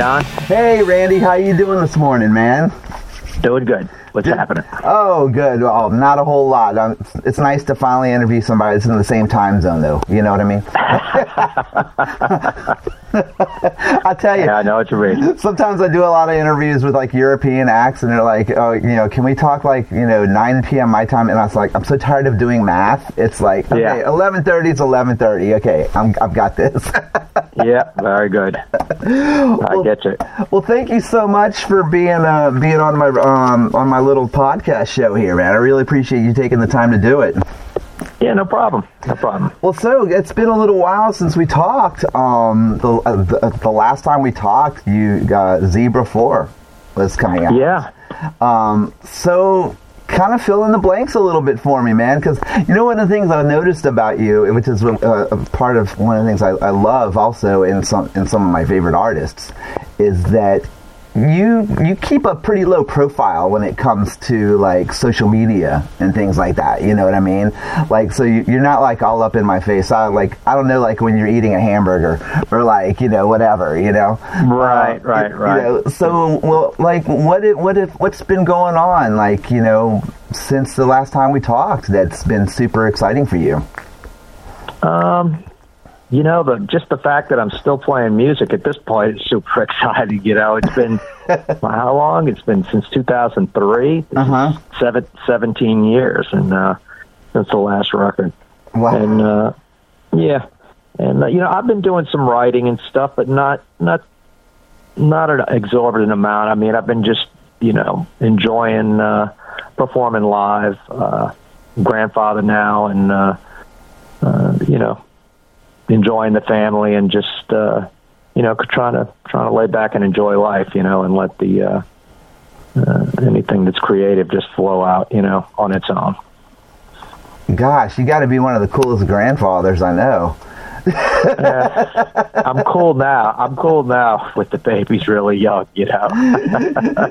Hey, Randy. How you doing this morning, man? Doing good. What's happening? Oh, good. Well, not a whole lot. Um, it's nice to finally interview somebody that's in the same time zone, though. You know what I mean? I tell you. Yeah, I know what you mean. Sometimes I do a lot of interviews with like European acts, and they're like, "Oh, you know, can we talk like you know 9 p.m. my time?" And I was like, "I'm so tired of doing math. It's like, okay, Yeah. 11:30 is 11:30. Okay, I'm, I've got this." yeah, very good. I get you. Well, thank you so much for being uh, being on my um, on my little podcast show here, man. I really appreciate you taking the time to do it. Yeah, no problem. No problem. Well, so it's been a little while since we talked. Um, the, uh, the the last time we talked, you got Zebra Four was coming out. Yeah. Um, so kind of fill in the blanks a little bit for me, man, because you know one of the things I noticed about you, which is uh, a part of one of the things I, I love also in some in some of my favorite artists, is that you you keep a pretty low profile when it comes to like social media and things like that. You know what I mean? Like, so you, you're not like all up in my face. I like I don't know like when you're eating a hamburger or like you know whatever. You know? Right, Uh, right, you right. know, so, well, like, what if, what if, what's been going on, like, you know, since the last time we talked? That's been super exciting for you. Um, you know, the just the fact that I'm still playing music at this point is super exciting. You know, it's been how long? It's been since 2003. This is Uh-huh. seven, 17 years, and uh, since the last record. Wow. and uh, yeah, and uh, you know I've been doing some writing and stuff, but not not not an exorbitant amount. I mean, I've been just you know enjoying uh, performing live. Uh, grandfather now, and uh, uh, you know enjoying the family and just uh, you know trying to trying to lay back and enjoy life. You know, and let the uh, uh, anything that's creative just flow out. You know, on its own. Gosh, you got to be one of the coolest grandfathers I know. I'm cool now. I'm cool now with the babies really young, you know.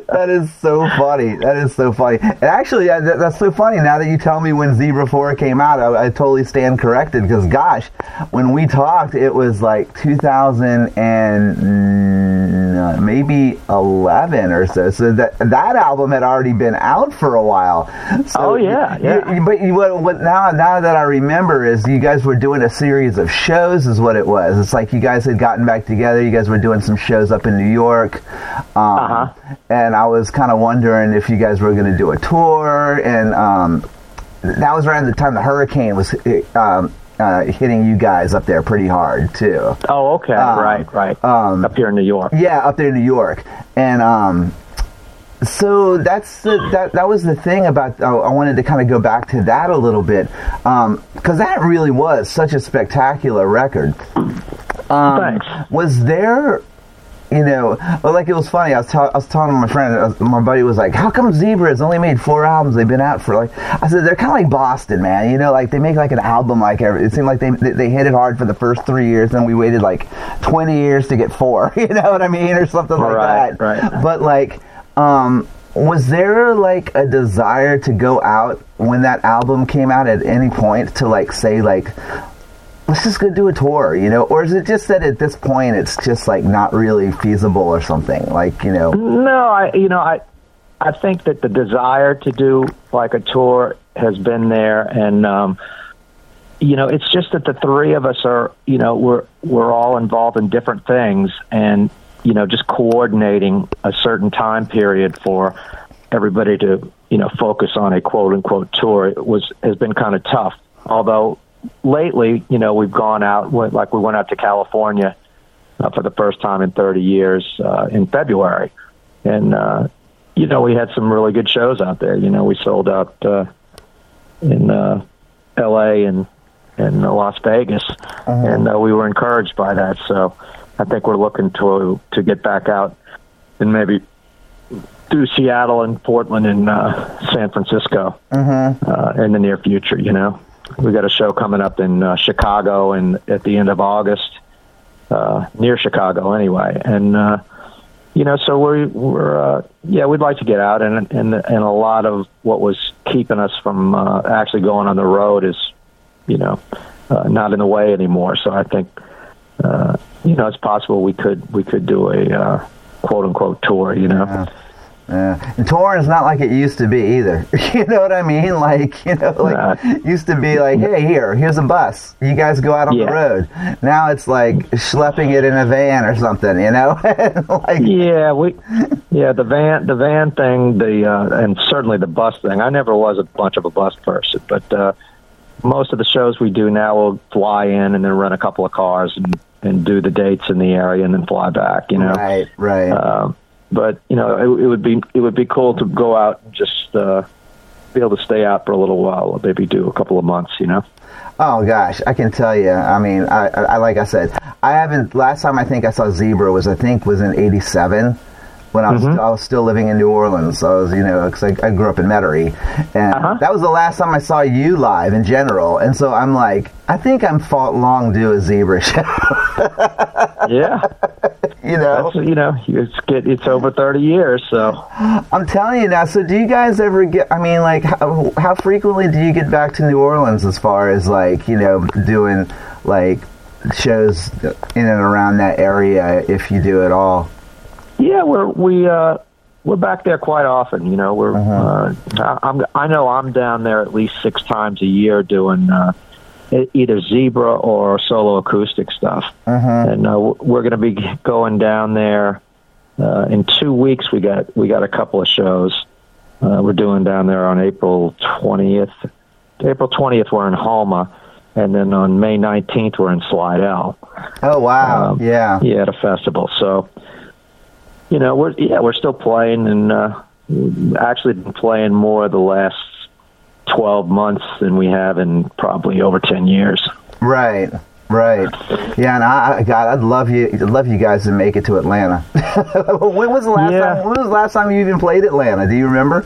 that is so funny. That is so funny. And actually, that, that- that's so funny. Now that you tell me when Zebra 4 came out, I, I totally stand corrected because, gosh, when we talked, it was like 2000 and mm, maybe 11 or so. So that that album had already been out for a while. So Oh, yeah, yeah. you- but you, what, what now? Now that I remember, is you guys were doing a series of shows, is what it was. It's like you guys had gotten back together. You guys were doing some shows up in New York, um, Uh-huh. and I was kind of wondering if you guys were going to do a tour. And um, that was around the time the hurricane was um, uh, hitting you guys up there pretty hard too. oh, okay. Um, right, right. um, Up here in New York. Yeah, up there in New York, and um, so that's the, that. That was the thing about. I I wanted to kind of go back to that a little bit because that really was such a spectacular record. Um, Thanks. Was there? You know, well, like it was funny. I was, tell I was telling my friend, uh, my buddy was like, "How come Zebra has only made four albums? They've been out for like." I said, "They're kind of like Boston, man. You know, like they make like an album like every. It seemed like they they they hit it hard for the first three years, and we waited like twenty years to get four. You know what I mean, or something like Right, that. right. But like, um, was there like a desire to go out when that album came out at any point to like say like let's just go do a tour, you know? Or is it just that at this point it's just like not really feasible or something? Like, you know, No, I you know, I I think that the desire to do like a tour has been there and um you know, it's just that the three of us are, you know, we're we're all involved in different things and you know, just coordinating a certain time period for everybody to, you know, focus on a quote unquote tour was has been kind of tough. Although lately, you know, we've gone out like we went out to California uh, for the first time in 30 years uh, in February, and uh, you know we had some really good shows out there. You know, we sold out uh, in uh, L.A. and and uh, Las Vegas, and uh, we were encouraged by that. So I think we're looking to to get back out and maybe do Seattle and Portland and uh, San Francisco uh, in the near future. You know, we got a show coming up in uh, Chicago and at the end of August, uh, near Chicago anyway, and uh, you know, so we're we're uh, yeah, we'd like to get out, and and and a lot of what was keeping us from uh, actually going on the road is, you know, uh, not in the way anymore. So I think. Uh, you know, it's possible we could we could do a uh, quote unquote tour. You know. Yeah. Yeah. And touring's not like it used to be either. you know what I mean? Like, you know, like Nah. used to be like, hey, here, here's a bus. You guys go out on the road. Now it's like schlepping it in a van or something, you know? like, Yeah, we, yeah, the van, the van thing, the uh, and certainly the bus thing. I never was a bunch of a bus person, but uh, most of the shows we do now will fly in and then rent a couple of cars and and do the dates in the area and then fly back. You know, right, right. Um, but you know, it, it would be it would be cool to go out and just uh, be able to stay out for a little while, maybe do a couple of months. You know. Oh gosh, I can tell you. I mean, I, I, I like I said, I haven't. Last time I think I saw Zebra was I think was in '87 when I was Mm-hmm. I was still living in New Orleans. I was you know because I, I grew up in Metairie, and Uh-huh. that was the last time I saw you live in general. And so I'm like, I think I'm fought long due a Zebra show. Yeah, you know, that's you know, it's get it's over thirty years, so. I'm telling you now. So do you guys ever get? I mean, like how, how frequently do you get back to New Orleans as far as like you know doing like shows in and around that area if you do at all? Yeah, we're we uh we're back there quite often. You know, we're uh, I- I'm I know I'm down there at least six times a year doing uh, either zebra or solo acoustic stuff, and uh, we're going to be going down there uh, in two weeks. We got we got a couple of shows. Uh, we're doing down there on April twentieth. April twentieth, we're in Houma, and then on May nineteenth, we're in Slidell. Oh wow! Um, yeah. yeah, at a festival. So, you know, we're yeah, we're still playing, and uh, actually been playing more the last twelve months than we have in probably over ten years. Right. Right. Yeah, and I, I God, I'd love you, I'd love you guys to make it to Atlanta. when was the last Yeah. time? When was the last time you even played Atlanta? Do you remember?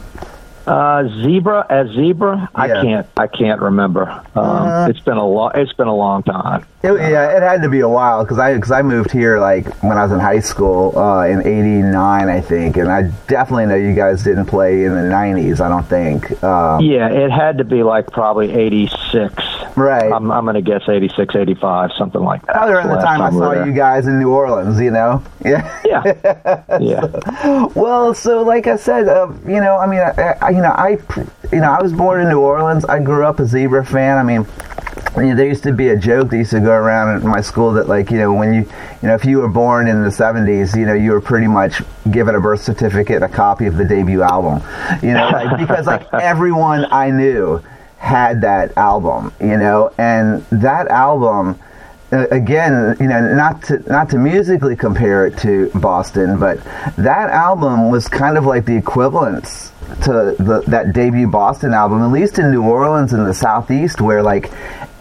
Uh, zebra as zebra, I can't, I can't remember. Um, It's been a long, it's been a long time. It, yeah, it had to be a while because I because I moved here like when I was in high school uh, in '89, I think, and I definitely know you guys didn't play in the '90s. I don't think. Um, Yeah, it had to be like probably eighty six. Right. I'm, I'm going to guess 86, 85, something like that. Other than the last time I saw there. you guys in New Orleans, you know. Yeah. Yeah, yeah. Well, so like I said, uh, you know, I mean, I, I, you know, I, you know, I was born in New Orleans. I grew up a Zebra fan. I mean, you know, there used to be a joke that used to go around at my school that, like, you know, when you, you know, if you were born in the '70s, you know, you were pretty much given a birth certificate, and a copy of the debut album, you know, like, because like everyone I knew had that album, you know, and that album again, you know, not to not to musically compare it to Boston, but that album was kind of like the equivalence to the, that debut Boston album, at least in New Orleans and the Southeast, where like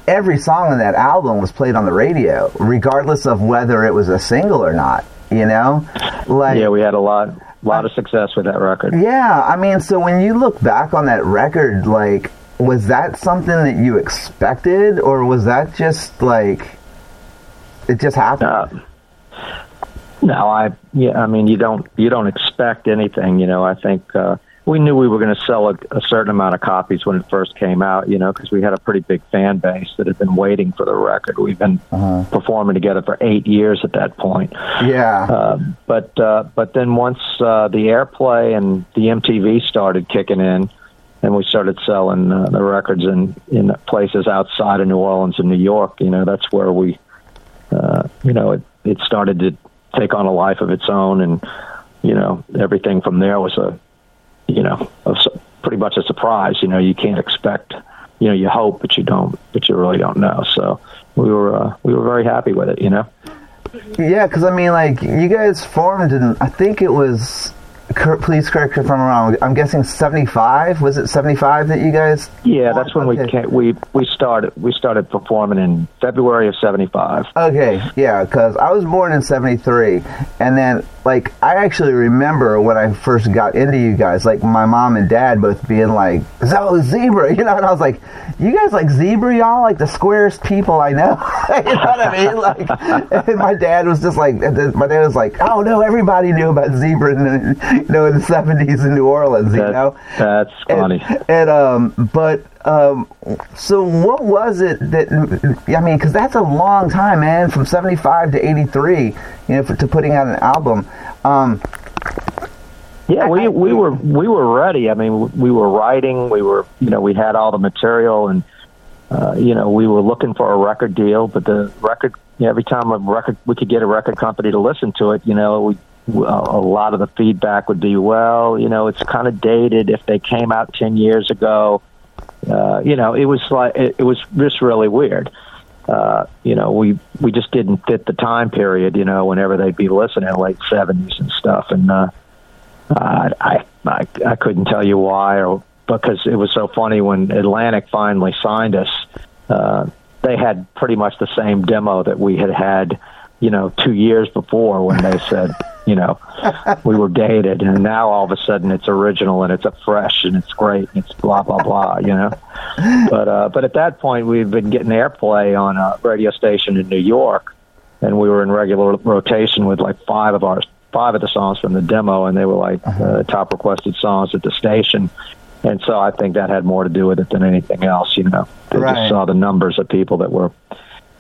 every song on that album was played on the radio, regardless of whether it was a single or not. You know, like Yeah, we had a lot, lot of success with that record. yeah, I mean, so when you look back on that record, like, was that something that you expected, or was that just like it just happened? Uh, no, I yeah, I mean you don't you don't expect anything, you know. I think uh, we knew we were going to sell a, a certain amount of copies when it first came out, you know, because we had a pretty big fan base that had been waiting for the record. We've been performing together for eight years at that point. yeah, Uh, but uh, but then once uh, the airplay and the MTV started kicking in, and we started selling uh, the records in in places outside of New Orleans and New York, you know, that's where we, uh, you know, it it started to take on a life of its own, and you know, everything from there was a, you know, a, pretty much a surprise. You know, you can't expect. You know, you hope, but you don't, but you really don't know. So we were uh, we were very happy with it. You know. yeah, because I mean, like, you guys formed and I think it was. Cor- Please correct me if I'm wrong. I'm guessing 75. Was it 75 that you guys? Yeah, that's when we came, we we started we started performing in February of '75. Okay, yeah, because I was born in '73, and then like I actually remember when I first got into you guys, like my mom and dad both being like, "So zebra," you know, and I was like, "You guys like zebra, y'all like the squarest people I know." you know what I mean? Like, and my dad was just like, my dad was like, "Oh no, everybody knew about zebra the, you know in the '70s in New Orleans, you know." that's funny. And, and um, but Um, so what was it that I mean? Because that's a long time, man. From '75 to '83, you know, for, to putting out an album. Um, yeah, we we were we were ready. I mean, we were writing. We were, you know, we had all the material, and uh, you know, we were looking for a record deal. But the record, you know, every time a record, we could get a record company to listen to it. You know, we a lot of the feedback would be, well, you know, it's kind of dated. If they came out ten years ago, uh, you know, it was like it, it was just really weird. Uh, you know, we we just didn't fit the time period. You know, whenever they'd be listening, late seventies and stuff, and uh, I, I I couldn't tell you why, or because it was so funny when Atlantic finally signed us. Uh, they had pretty much the same demo that we had had, you know, two years before when they said you know, we were dated, and now all of a sudden it's original and it's a fresh and it's great and it's blah blah blah, you know. But uh, but at that point we've been getting airplay on a radio station in New York, and we were in regular rotation with like five of our five of the songs from the demo, and they were like uh-huh. uh, top requested songs at the station. And so I think that had more to do with it than anything else, you know. They right. just saw the numbers of people that were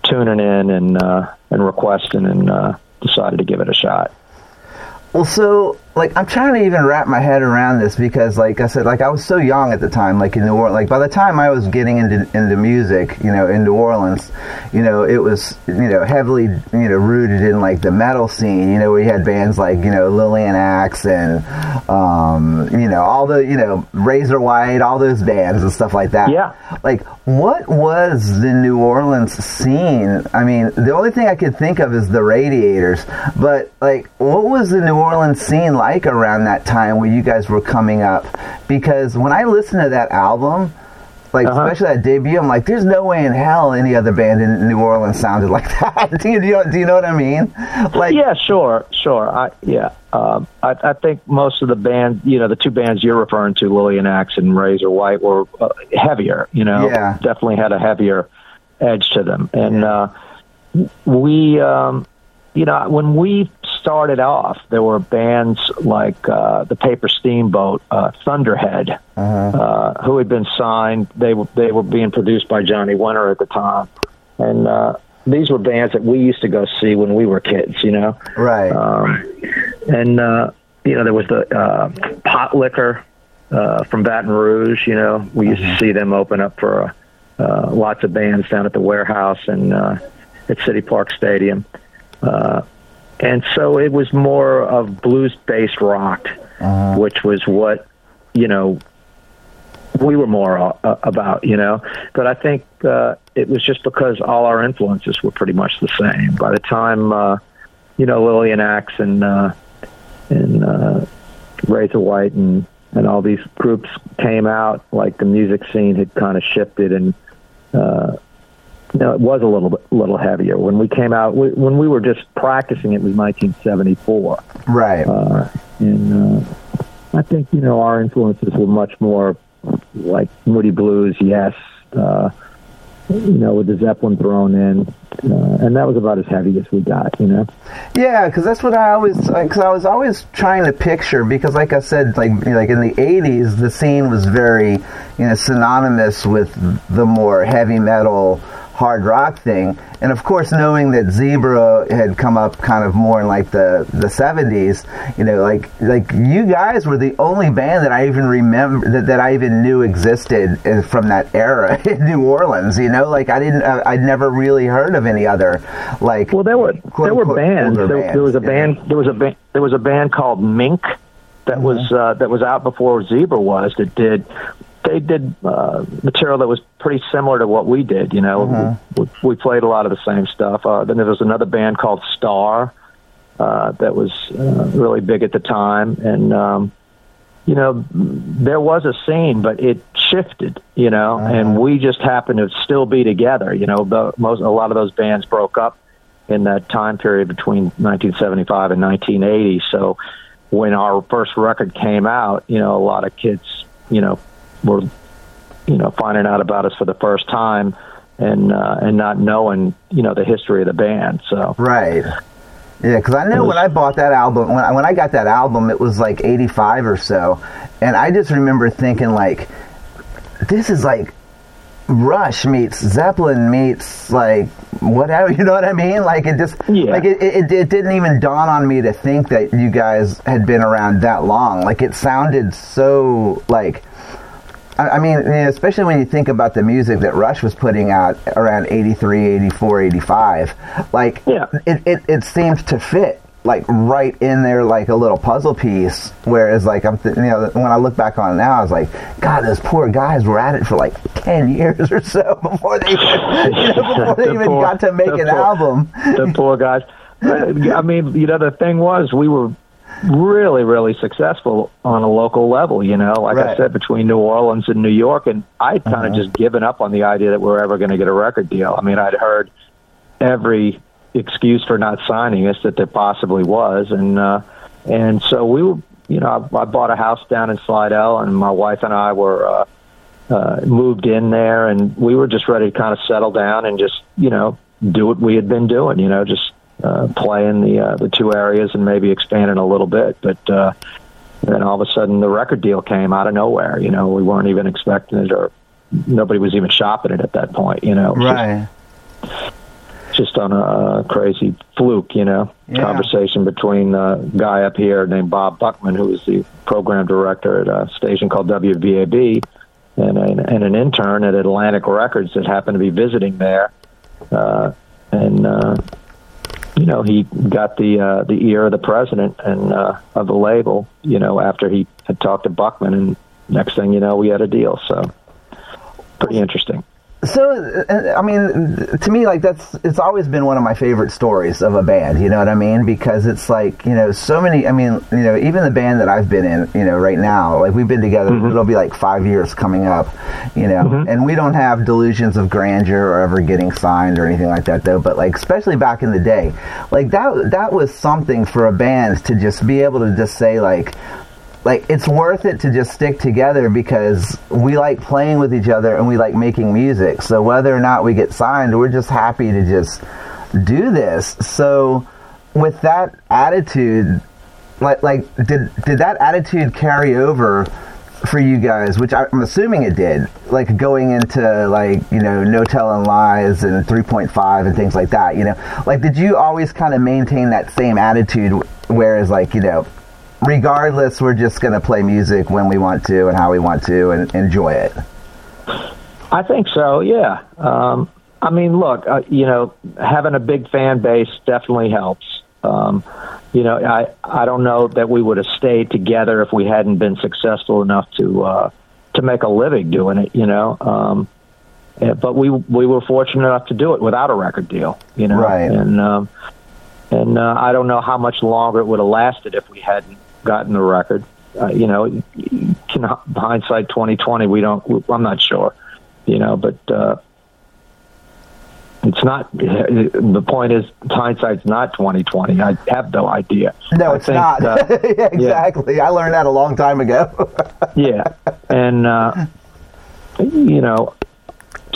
tuning in and uh, and requesting and uh, decided to give it a shot. Well, so like I'm trying to even wrap my head around this because, like I said, like I was so young at the time, like in New Orleans. Like by the time I was getting into into music, you know, in New Orleans, you know, it was you know heavily you know rooted in like the metal scene. You know, we had bands like you know Lillian Axe and um, you know all the you know Razor White, all those bands and stuff like that. Yeah. Like, what was the New Orleans scene? I mean, the only thing I could think of is the Radiators, but like, what was the New Orleans scene? like around that time where you guys were coming up? Because when I listen to that album, like uh-huh. especially that debut, I'm like, there's no way in hell any other band in New Orleans sounded like that. do, you, do, you, do you know what I mean? Like, yeah, sure, sure. I yeah, um, I, I think most of the band, you know, the two bands you're referring to, Lillian Axe and Razor White, were uh, heavier. You know, yeah. definitely had a heavier edge to them, and uh, we, um, you know, when we started off, there were bands like uh, the Paper Steamboat, uh, Thunderhead, uh-huh. uh, who had been signed. They were they were being produced by Johnny Winter at the time, and uh, these were bands that we used to go see when we were kids. You know, right? Um, and uh, you know, there was the uh, Pot Liquor uh, from Baton Rouge. You know, we used uh-huh. to see them open up for uh, uh, lots of bands down at the warehouse and uh, at City Park Stadium. Uh, and so it was more of blues based rock, uh-huh. which was what you know we were more uh, about, you know. But I think uh, it was just because all our influences were pretty much the same. By the time uh, you know Lillian Axe and uh, and uh, Razor White and and all these groups came out, like the music scene had kind of shifted and. Uh, no, it was a little bit, little heavier when we came out. We, when we were just practicing, it was 1974. Right. Uh, and uh, I think you know our influences were much more like Moody Blues, yes. Uh, you know, with the Zeppelin thrown in, uh, and that was about as heavy as we got, you know. Yeah, because that's what I always, because I was always trying to picture. Because, like I said, like like in the '80s, the scene was very, you know, synonymous with the more heavy metal hard rock thing. And of course, knowing that Zebra had come up kind of more in like the the seventies, you know, like like you guys were the only band that I even remember that, that I even knew existed from that era in New Orleans. You know, like I didn't, uh, I'd never really heard of any other like. Well, there were quote, there were quote, bands. There, bands. there, was a band. There was a band. There was a band called Mink that mm-hmm. was uh, that was out before Zebra was that did they did uh, material that was pretty similar to what we did. You know, mm-hmm. we, we, played a lot of the same stuff. Uh, then there was another band called Star uh, that was uh, really big at the time, and um, you know, there was a scene, but it shifted. You know, uh-huh. and we just happened to still be together. You know, the, most a lot of those bands broke up in that time period between 1975 and 1980. So when our first record came out, you know, a lot of kids, you know, were, you know, finding out about us for the first time and uh, and not knowing, you know, the history of the band. So right. Yeah, because I know when I bought that album, when I, when I got that album, it was like '85 or so, and I just remember thinking like, this is like Rush meets Zeppelin meets like whatever. You know what I mean? Like it just Yeah. like it, it, it didn't even dawn on me to think that you guys had been around that long. Like it sounded so like. I mean, especially when you think about the music that Rush was putting out around 83, 84, 85, like, Yeah. it, it, it seemed to fit, like, right in there, like a little puzzle piece. Whereas, like, I'm, th- you know, when I look back on it now, I was like, God, those poor guys were at it for like 10 years or so before they, even, you know, before they The even poor- got to make the an poor- album. the poor guys. I mean, you know, the thing was, we were really, really successful on a local level. You know, like Right. Uh-huh. I said, between New Orleans and New York, and I'd kind of just given up on the idea that we're ever going to get a record deal. I mean, I'd heard every excuse for not signing us that there possibly was, and uh, and so we were. You know, I, I bought a house down in Slidell, and my wife and I were. Uh, uh, moved in there, and we were just ready to kind of settle down and just you know do what we had been doing. You know, just uh, play in the uh, the two areas and maybe expand it a little bit. But uh, then all of a sudden, the record deal came out of nowhere. You know, we weren't even expecting it, or nobody was even shopping it at that point. You know, Right. Just, just on a, crazy fluke. You know, Yeah. conversation between a guy up here named Bob Buchmann, who was the program director at a station called WBAB and an, and an intern at Atlantic Records that happened to be visiting there, uh, and uh, you know he got the uh, the ear of the president and uh, of the label. You know after he had talked to Buchmann, and next thing you know we had a deal. So pretty interesting. So, uh, I mean, to me, like that's it's always been one of my favorite stories of a band. You know what I mean? Because it's like you know, so many. I mean, you know, even the band that I've been in, you know, right now, like we've been together. It'll be like five years coming up, you know, and we don't have delusions of grandeur or ever getting signed or anything like that, though. But like, especially back in the day, like that that was something for a band to just be able to just say like like it's worth it to just stick together because we like playing with each other and we like making music. So whether or not we get signed, we're just happy to just do this. So with that attitude, like like did did that attitude carry over for you guys, which I'm assuming it did, like going into like you know no telling lies and 3.5 and things like that. You know, like did you always kind of maintain that same attitude, whereas like you know regardless, we're just going to play music when we want to and how we want to and enjoy it. I think so. Yeah. Um, I mean, look, uh, you know, having a big fan base definitely helps. Um, you know, I I don't know that we would have stayed together if we hadn't been successful enough to uh, to make a living doing it. You know, um, but we we were fortunate enough to do it without a record deal. You know, Right. and um, and uh, I don't know how much longer it would have lasted if we hadn't gotten the record. Uh, you know, can hindsight twenty twenty, we don't. I'm not sure. You know, but uh, it's not. The point is, hindsight's not twenty twenty. I have no idea. No, I it's think, not. uh, Yeah, exactly. I learned that a long time ago. yeah, and uh, you know,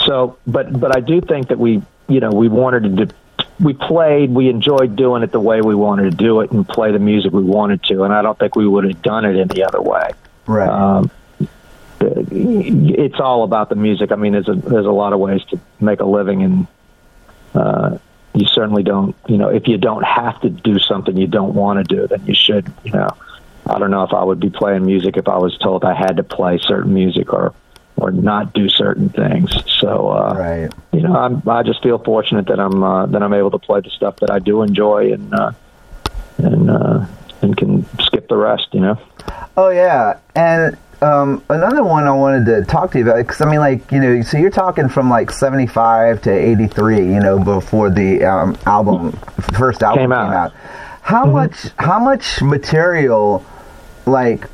so but but I do think that we you know we wanted to do, we played we enjoyed doing it the way we wanted to do it and play the music we wanted to, and I don't think we would have done it any other way. right. Um, it's all about the music. I mean, there's a there's a lot of ways to make a living, and uh, you certainly don't. You know, if you don't have to do something you don't want to do, then you should. You know, I don't know if I would be playing music if I was told I had to play certain music or or not do certain things. So, uh, right. you know, I'm, I just feel fortunate that I'm uh, that I'm able to play the stuff that I do enjoy and uh, and uh, and can skip the rest. You know. Oh yeah, and um, another one I wanted to talk to you about because I mean, like you know, so you're talking from like '75 to '83, you know, before the um, album first album Came came out. out. How much? How much material, like?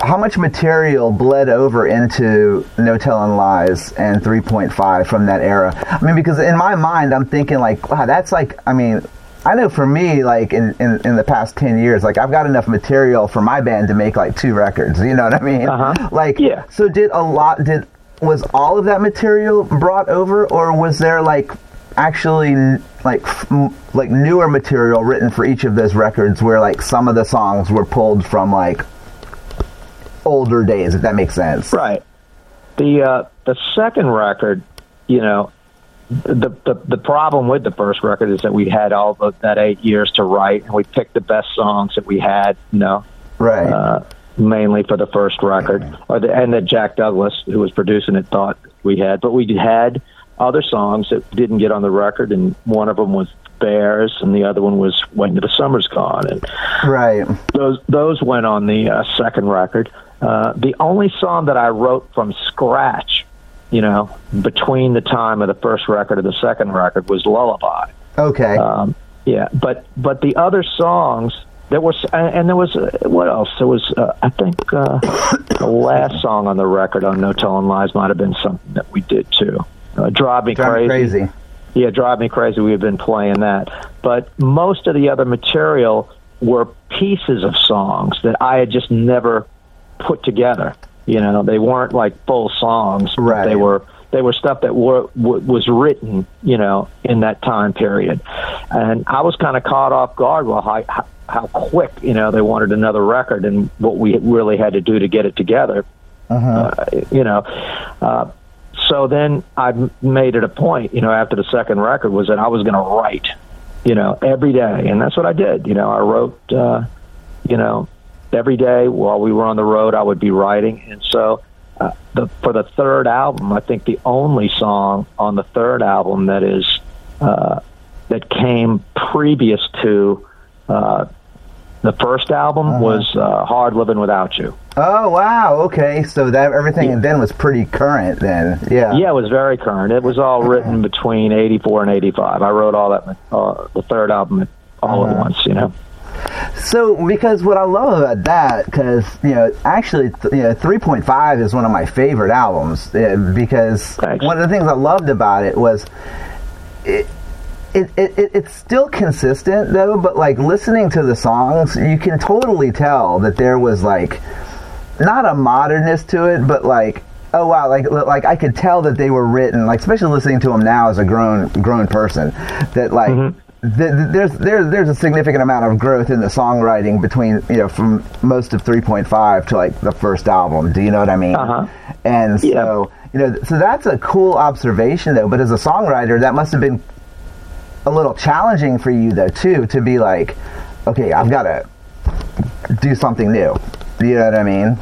How much material bled over into No Telling Lies and 3.5 from that era? I mean, because in my mind, I'm thinking like, wow, that's like, I mean, I know for me, like in, in, in the past 10 years, like I've got enough material for my band to make like two records. You know what I mean? Uh-huh. Like, Yeah. So did a lot, did, was all of that material brought over or was there like actually like f- m- like newer material written for each of those records where like some of the songs were pulled from like older days if that makes sense Right. The uh, the second record you know, the, the the problem with the first record is that we had all the, that eight years to write, and we picked the best songs that we had, you know, Right. uh, mainly for the first record, or the, and that Jack Douglas, who was producing it, thought we had. But we had other songs that didn't get on the record, and one of them was Bears, and the other one was When the Summer's Gone, and right. those those went on the uh, second record. Uh, the only song that I wrote from scratch, you know, between the time of the first record and the second record was Lullaby. Okay. Um, yeah, but but the other songs there was and and there was uh, what else? There was uh, I think uh, the last song on the record on No Telling Lies might have been something that we did too. Uh, Drive Me Drive Crazy. crazy. Yeah, Drive Me Crazy. We've been playing that, but most of the other material were pieces of songs that I had just never put together. You know, they weren't like full songs. Right. They were they were stuff that were w- was written, you know, in that time period, and I was kind of caught off guard. Well, how, how quick, you know, they wanted another record, and what we really had to do to get it together. Uh, you know, uh, so then I made it a point, you know, after the second record was that I was going to write, you know, every day, and that's what I did. You know, I wrote, uh, you know, every day while we were on the road, I would be writing, and so uh, the for the third album, I think the only song on the third album that is uh, that came previous to uh, the first album was uh, "Hard Living Without You." Oh wow. Okay. So that everything then was pretty current then. Yeah. Yeah, it was very current. It was all written between '84 and '85. I wrote all that, uh, the third album, all at once. You know. So, because what I love about that, because you know, actually, th- you know, three point five is one of my favorite albums. uh, because Thanks. one of the things I loved about it was it, it, it, it it's still consistent though. But like listening to the songs, you can totally tell that there was like not a modernness to it, but like. Oh wow! Like like I could tell that they were written like, especially listening to them now as a grown grown person, that like th- th- there's there's there's a significant amount of growth in the songwriting between you know from most of 3.5 to like the first album. Do you know what I mean? Uh-huh. And so you know, so that's a cool observation though. But as a songwriter, that must have been a little challenging for you though too to be like, okay, I've got to do something new. Do you know what I mean?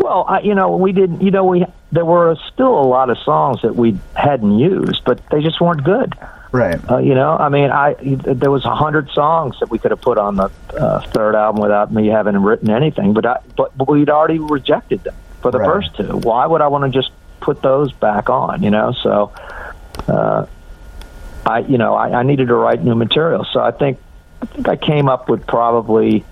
Well, I, you know, we didn't. You know, we there were still a lot of songs that we hadn't used, but they just weren't good. Right. Uh, you know, I mean, I there was a hundred songs that we could have put on the uh, third album without me having written anything, but I, but, but we'd already rejected them for the Right. first two. Why would I want to just put those back on? You know, so uh, I you know I, I needed to write new material, so I think I think I came up with probably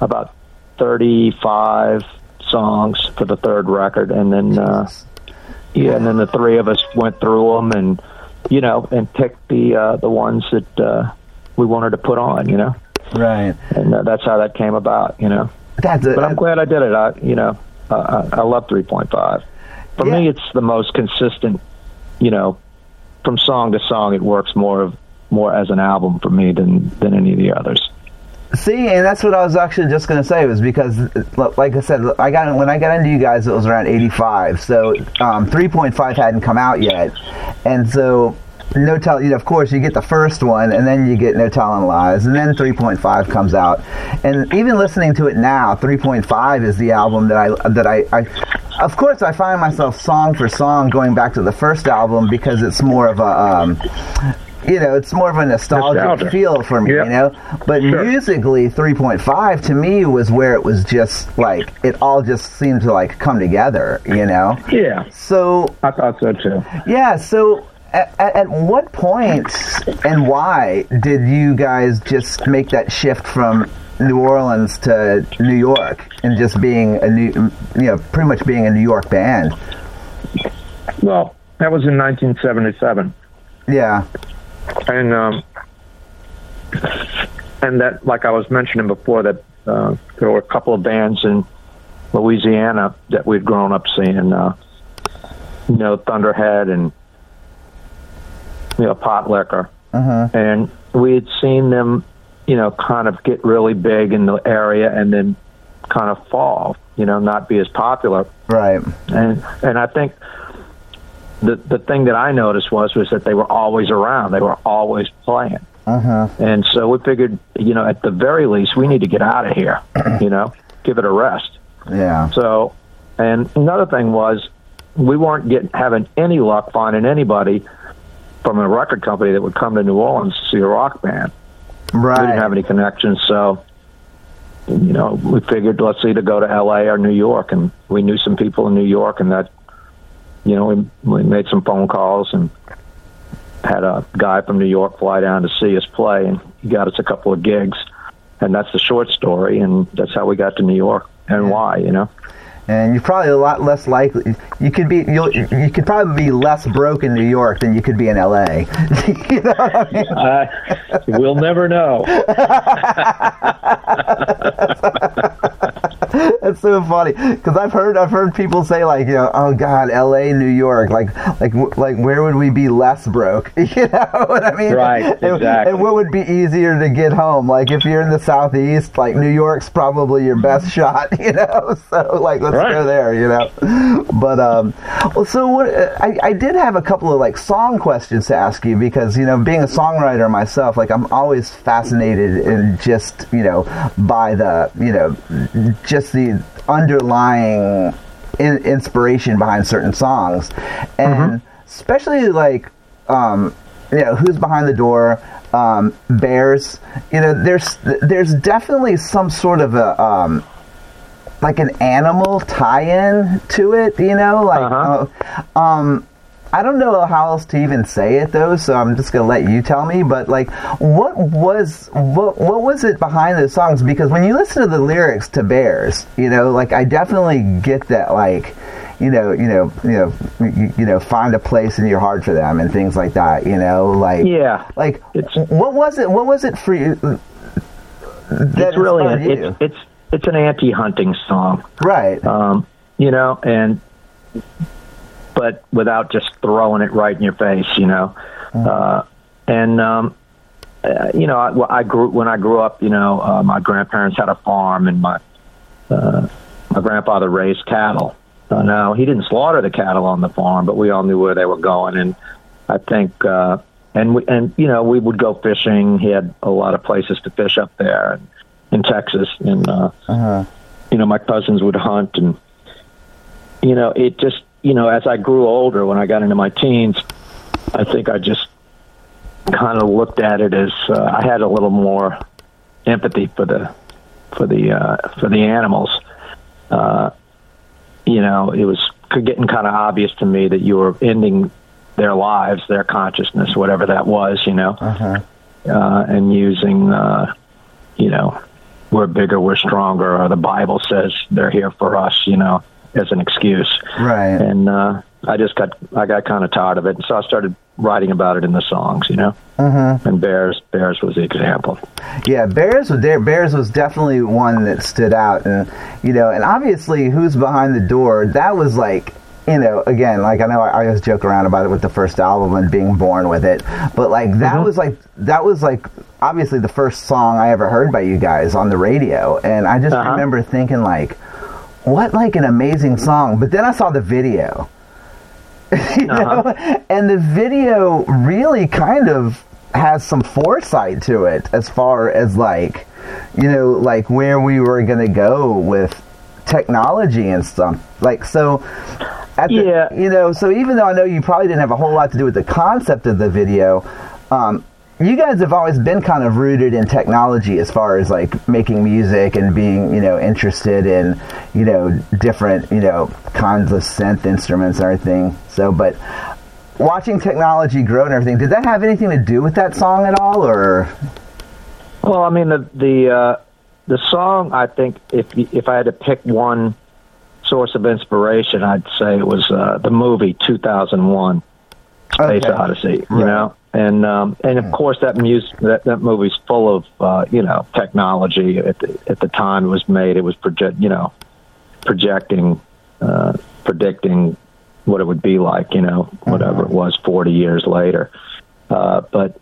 about thirty five songs for the third record, and then uh, yeah, and then the three of us went through them and you know and pick the uh, the ones that uh, we wanted to put on, you know, Right. and uh, that's how that came about, you know. That's it. But I'm glad I did it. I you know uh, I, I love 3.5. For me, it's the most consistent. You know, from song to song, it works more of more as an album for me than than any of the others. See, and that's what I was actually just going to say was because, like I said, I got when I got into you guys, it was around '85, so um, 3.5 hadn't come out yet, and so no tell. You know, of course, you get the first one, and then you get No Telling Lies, and then 3.5 comes out, and even listening to it now, 3.5 is the album that I that I. I of course, I find myself song for song going back to the first album because it's more of a, um, you know, it's more of a nostalgic Nostalgia. feel for me, Yep. you know. But Sure. musically, 3.5 to me was where it was just like it all just seemed to like come together, you know. Yeah, So I thought so too. yeah, so. At, at at what point and why did you guys just make that shift from New Orleans to New York and just being a new, you know, pretty much being a New York band? Well, that was in 1977. Yeah, and um, and that, like I was mentioning before, that uh, there were a couple of bands in Louisiana that we'd grown up seeing. Uh, you know, Thunderhead and you know Pot Liquor, and we had seen them, you know, kind of get really big in the area and then kind of fall. You know, not be as popular right. and and I think the the thing that I noticed was was that they were always around. They were always playing. Uh-huh. And so we figured, you know, at the very least, we need to get out of here. you know, give it a rest. Yeah. So, and another thing was, we weren't getting having any luck finding anybody from a record company that would come to New Orleans to see a rock band. Right. We didn't have any connections, so you know, we figured let's either go to L.A. or New York, and we knew some people in New York, and that, you know, we, we made some phone calls and had a guy from New York fly down to see us play, and he got us a couple of gigs, and that's the short story, and that's how we got to New York and why, you know. and you're probably a lot less likely. You could be you'll you could probably be less broke in New York than you could be in L.A. you know what I mean? Uh, we'll never know. That's so funny. Because I've heard I've heard people say like you know oh God L.A. New York. Like like like where would we be less broke? You know what I mean? Right, and, exactly. and what would be easier to get home? Like if you're in the southeast like New York's probably your best shot you know? So like let's Right. go there you know? But um well so what I, I did have a couple of like song questions to ask you because you know being a songwriter myself like I'm always fascinated in just you know by the you know just the underlying in, inspiration behind certain songs and especially like um you know who's behind the door um bears you know there's there's definitely some sort of a um like an animal tie-in to it, you know, like Uh-huh. uh, um I don't know how else to even say it though, so I'm just gonna let you tell me. But like, what was what what was it behind those songs? Because when you listen to the lyrics to Bears, you know, like I definitely get that, like, you know, you know, you know, you, you know, find a place in your heart for them and things like that. You know, like Yeah, like It's- what was it? What was it for you? it's really an, you? it's it's it's an anti-hunting song. right. um, you know, and but without just throwing it right in your face, you know. Uh, and um, uh, you know, I, I grew when I grew up. You know, uh, my grandparents had a farm, and my uh, my grandfather raised cattle. Uh, now he didn't slaughter the cattle on the farm, but we all knew where they were going, and I think. Uh, and we and you know we would go fishing. He had a lot of places to fish up there and, in Texas, and uh, Uh-huh. you know, my cousins would hunt and, you know, it just, you know, as I grew older, when I got into my teens, I think I just kind of looked at it as uh, I had a little more empathy for the, for the, uh, for the animals. Uh, you know, it was getting kind of obvious to me that you were ending their lives, their consciousness, whatever that was, you know, Uh-huh. uh, and using, uh, you know, we're bigger, we're stronger, or the Bible says they're here for us, you know, as an excuse. Right. And uh, I just got, I got kind of tired of it, and so I started writing about it in the songs, you know. Uh-huh. And Bears, Bears was the example. Yeah, Bears was there. Bears was definitely one that stood out, and you know, and obviously, who's behind the door? That was like, you know, again, like I know I, I always joke around about it with the first album and being born with it, but like that was like that was like obviously the first song I ever heard by you guys on the radio, and I just Uh-huh. remember thinking like, what like an amazing song. But then I saw the video. you know? And the video really kind of has some foresight to it as far as like, you know, like where we were going to go with technology and stuff. Like, so, at the, Yeah. you know, so even though I know you probably didn't have a whole lot to do with the concept of the video, um, you guys have always been kind of rooted in technology as far as like making music and being, you know, interested in, you know, different, you know, kinds of synth instruments and everything. So, but watching technology grow and everything, did that have anything to do with that song at all, or? Well, I mean the the uh, the song. I think if if I had to pick one source of inspiration, I'd say it was uh, the movie 2001: Space Okay. Odyssey. You know, and um, and of course that music that that movie's full of uh, you know technology. At the, at the time it was made, it was project you know projecting, uh, predicting what it would be like. You know, whatever it was 40 years later. Uh, but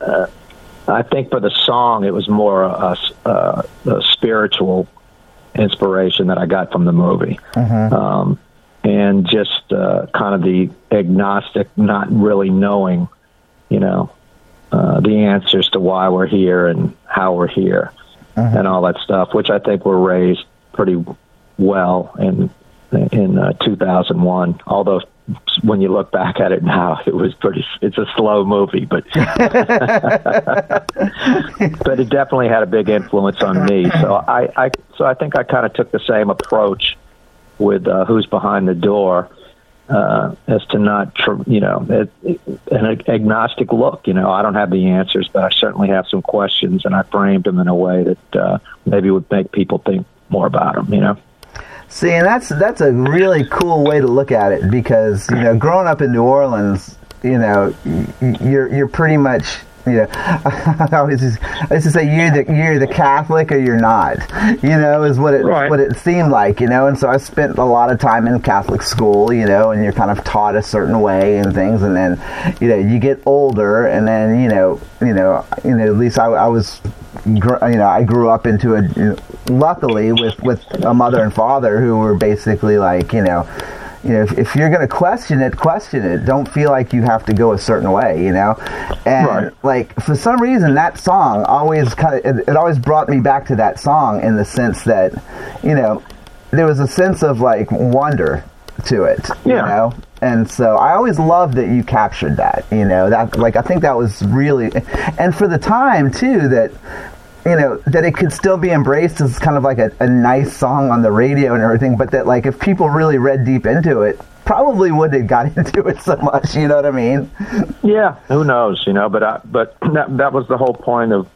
uh, I think for the song, it was more a, a, a spiritual inspiration that I got from the movie. Um, and just uh, kind of the agnostic, not really knowing, you know, uh, the answers to why we're here and how we're here uh-huh. and all that stuff, which I think were raised pretty well in in uh, 2001. Although when you look back at it now, it was pretty. It's a slow movie, but but it definitely had a big influence on me. So I, I so I think I kind of took the same approach with uh, Who's Behind the Door. Uh, as to not, you know, an agnostic look. You know, I don't have the answers, but I certainly have some questions, and I framed them in a way that uh, maybe would make people think more about them. You know. See, and that's that's a really cool way to look at it because you know, growing up in New Orleans, you know, you're you're pretty much you know, I always just, I used to say you're the you're the Catholic or you're not. You know, is what it right. what it seemed like. You know, and so I spent a lot of time in Catholic school. You know, and you're kind of taught a certain way and things, and then you know you get older, and then you know you know you know at least I, I was you know, I grew up into a, luckily with with a mother and father who were basically like, you know, you know, if, if you're going to question it, question it. Don't feel like you have to go a certain way, you know. And right. like for some reason, that song always kind of it, it always brought me back to that song in the sense that, you know, there was a sense of like wonder to it, yeah. you know. And so I always loved that you captured that, you know. That like I think that was really, and for the time too that you know that it could still be embraced as kind of like a, a nice song on the radio and everything but that like if people really read deep into it probably wouldn't have got into it so much you know what i mean? Yeah. Who knows you know but I, but that, that was the whole point of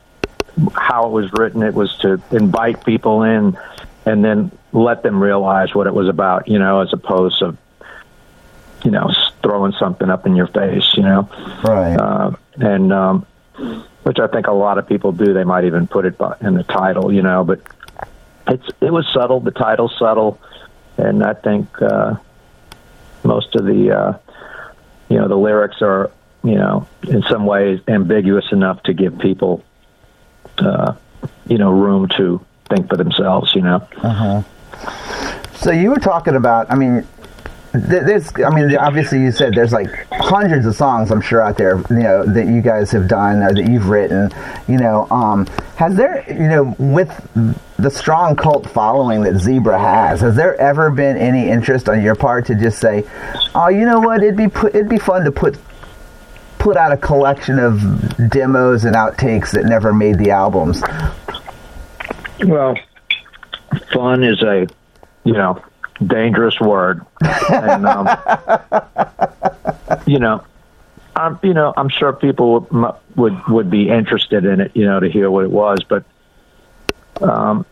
how it was written. It was to invite people in and then let them realize what it was about you know as opposed to you know throwing something up in your face you know? Right. Uh, and um which I think a lot of people do. They might even put it in the title, you know. But it's it was subtle. The title's subtle, and I think uh, most of the uh, you know the lyrics are you know in some ways ambiguous enough to give people uh, you know room to think for themselves. You know. Uh-huh. So you were talking about. I mean, there's, I mean, obviously you said there's like hundreds of songs I'm sure out there, you know, that you guys have done or that you've written. You know, um, has there, you know, with the strong cult following that Zebra has, has there ever been any interest on your part to just say, oh, you know what, it'd be put, it'd be fun to put put out a collection of demos and outtakes that never made the albums? Well, fun is a, you know, dangerous word. And, um, you know, I'm, you know, I'm sure people would, would would be interested in it, you know, to hear what it was. But, um,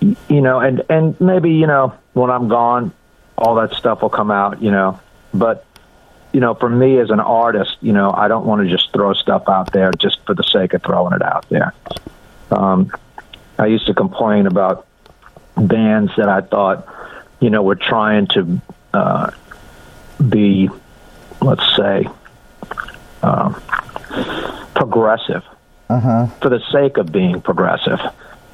you know, and and maybe you know when I'm gone, all that stuff will come out, you know. But, you know, for me as an artist, you know, I don't want to just throw stuff out there just for the sake of throwing it out there. Um, I used to complain about bands that I thought you know, we're trying to uh, be, let's say, um, progressive uh-huh. for the sake of being progressive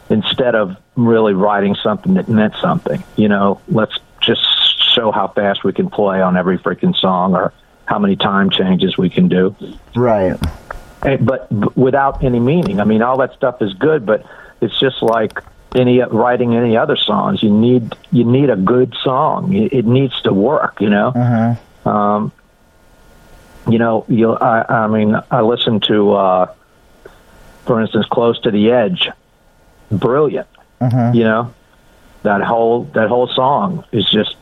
instead of really writing something that meant something. You know, let's just show how fast we can play on every freaking song or how many time changes we can do. Right. And, but, but without any meaning. I mean, all that stuff is good, but it's just like any writing any other songs. You need you need a good song. It, needs to work. You know. Uh-huh. Um, you know, you. I, I mean, I listened to, uh, for instance, "Close to the Edge." Brilliant. Uh-huh. You know, that whole that whole song is just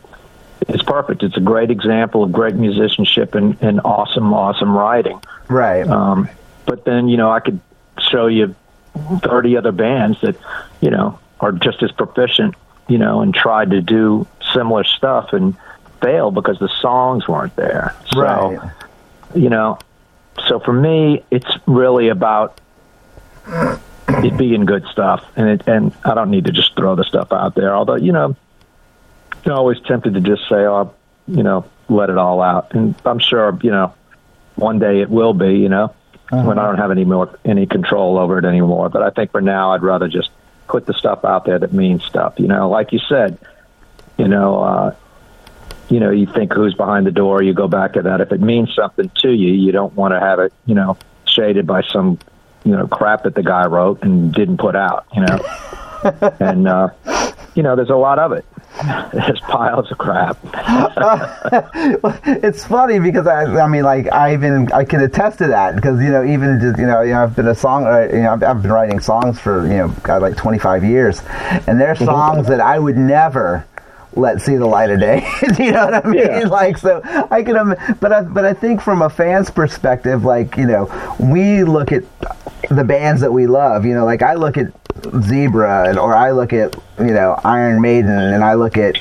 it's perfect. It's a great example of great musicianship and, and awesome, awesome writing. Right. Um, but then you know, I could show you 30 other bands that, you know, are just as proficient, you know, and tried to do similar stuff and fail because the songs weren't there. So, right. you know, so for me, it's really about it being good stuff, and it, and I don't need to just throw the stuff out there. Although, you know, I'm always tempted to just say, "Oh, you know, let it all out," and I'm sure, you know, one day it will be, you know uh-huh. when I don't have any more any control over it anymore. But I think for now, I'd rather just put the stuff out there that means stuff. You know, like you said, you know, uh, you know, you think who's behind the door. You go back to that. If it means something to you, you don't want to have it, you know, shaded by some, you know, crap that the guy wrote and didn't put out. You know, and uh, you know, there's a lot of it. There's piles of crap. it's funny because I, I mean, like I even I can attest to that because you know even just, you know you know I've been a song uh, you know I've, I've been writing songs for you know God, like 25 years, and there's mm-hmm. songs that I would never let see the light of day. you know what I mean? Yeah. Like so, I can. But I, but I think from a fan's perspective, like you know, we look at the bands that we love. You know, like I look at Zebra, and, or I look at you know Iron Maiden, and I look at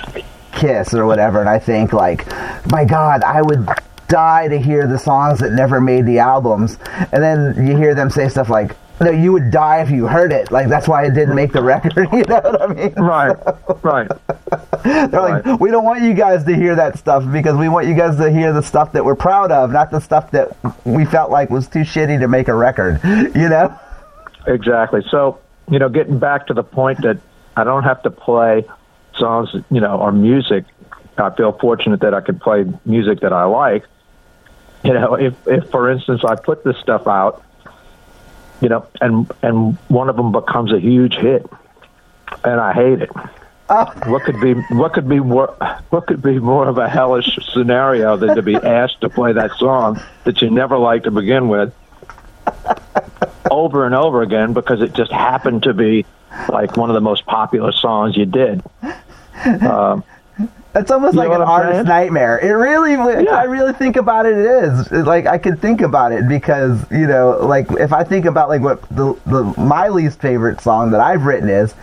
Kiss or whatever, and I think like, my God, I would die to hear the songs that never made the albums, and then you hear them say stuff like, no, you would die if you heard it. Like that's why it didn't make the record. You know what I mean? Right, right. They're right. like, we don't want you guys to hear that stuff because we want you guys to hear the stuff that we're proud of, not the stuff that we felt like was too shitty to make a record. You know? Exactly. So you know, getting back to the point that I don't have to play songs, you know, or music. I feel fortunate that I can play music that I like. You know, if, if for instance I put this stuff out, you know, and and one of them becomes a huge hit, and I hate it. Oh. What could be what could be more what could be more of a hellish scenario than to be asked to play that song that you never liked to begin with, over and over again because it just happened to be like one of the most popular songs you did. Um, it's almost like an artist saying? nightmare. It really, yeah. I really think about it. It is it's like I can think about it because you know, like if I think about like what the, the my least favorite song that I've written is,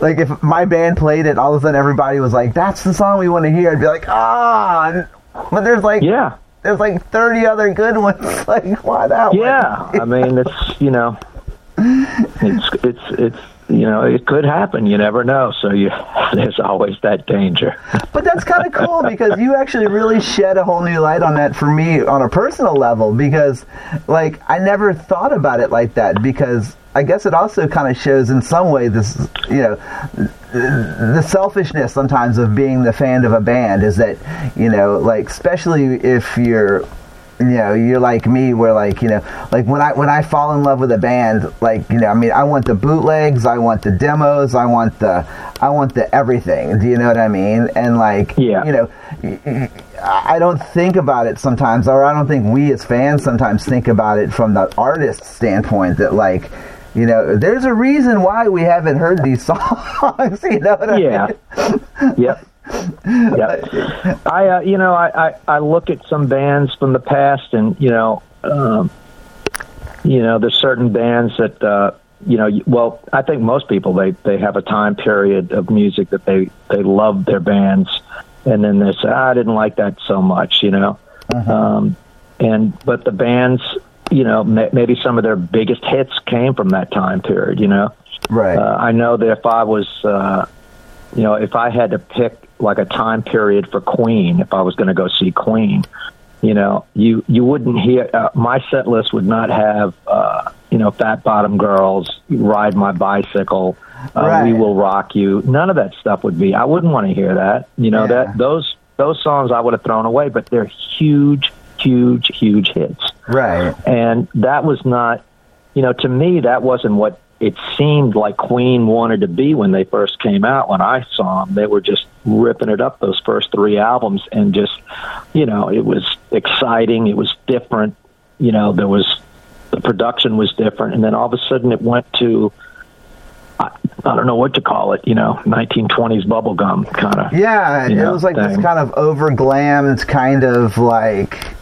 like if my band played it, all of a sudden everybody was like, "That's the song we want to hear." I'd be like, "Ah," but there's like, yeah, there's like 30 other good ones. like, why that yeah, one? Yeah, I mean, it's, you know, it's, it's, it's, you know, it could happen. You never know. So you, there's always that danger. But that's kind of cool because you actually really shed a whole new light on that for me on a personal level because, like, I never thought about it like that because I guess it also kind of shows in some way this, you know, the selfishness sometimes of being the fan of a band is that, you know, like especially if you're you know you're like me where like you know like when i when i fall in love with a band like you know i mean i want the bootlegs i want the demos i want the i want the everything do you know what i mean and like yeah. you know i don't think about it sometimes or i don't think we as fans sometimes think about it from the artist standpoint that like you know, there's a reason why we haven't heard these songs. you know what yeah. I mean? yep. Yep. I, uh, you know, I, I, I look at some bands from the past, and you know, um, you know, there's certain bands that, uh, you know, well, I think most people they they have a time period of music that they they love their bands, and then they say, ah, I didn't like that so much, you know. Uh-huh. Um, and but the bands you know, maybe some of their biggest hits came from that time period. You know, right? Uh, I know that if I was, uh, you know, if I had to pick like a time period for Queen, if I was going to go see Queen, you know, you you wouldn't hear uh, my set list would not have, uh, you know, Fat Bottom Girls, Ride My Bicycle, uh, right. We Will Rock You. None of that stuff would be. I wouldn't want to hear that. You know, yeah. that those those songs I would have thrown away, but they're huge huge, huge hits. Right. And that was not, you know, to me, that wasn't what it seemed like Queen wanted to be when they first came out. When I saw them, they were just ripping it up those first three albums, and just, you know, it was exciting. It was different. You know, there was the production was different, and then all of a sudden it went to. I, I don't know what to call it, you know, 1920s bubblegum kind of. Yeah, it know, was like thing. this kind of over glam. It's kind of like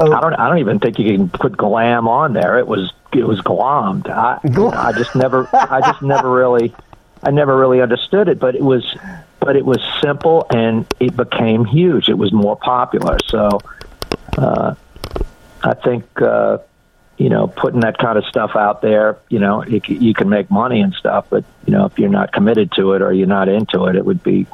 Oh. I don't. I don't even think you can put glam on there. It was. It was glommed. I. I just never. I just never really. I never really understood it, but it was. But it was simple, and it became huge. It was more popular. So, uh, I think. Uh, you know, putting that kind of stuff out there, you know, it, you can make money and stuff, but you know, if you're not committed to it or you're not into it, it would be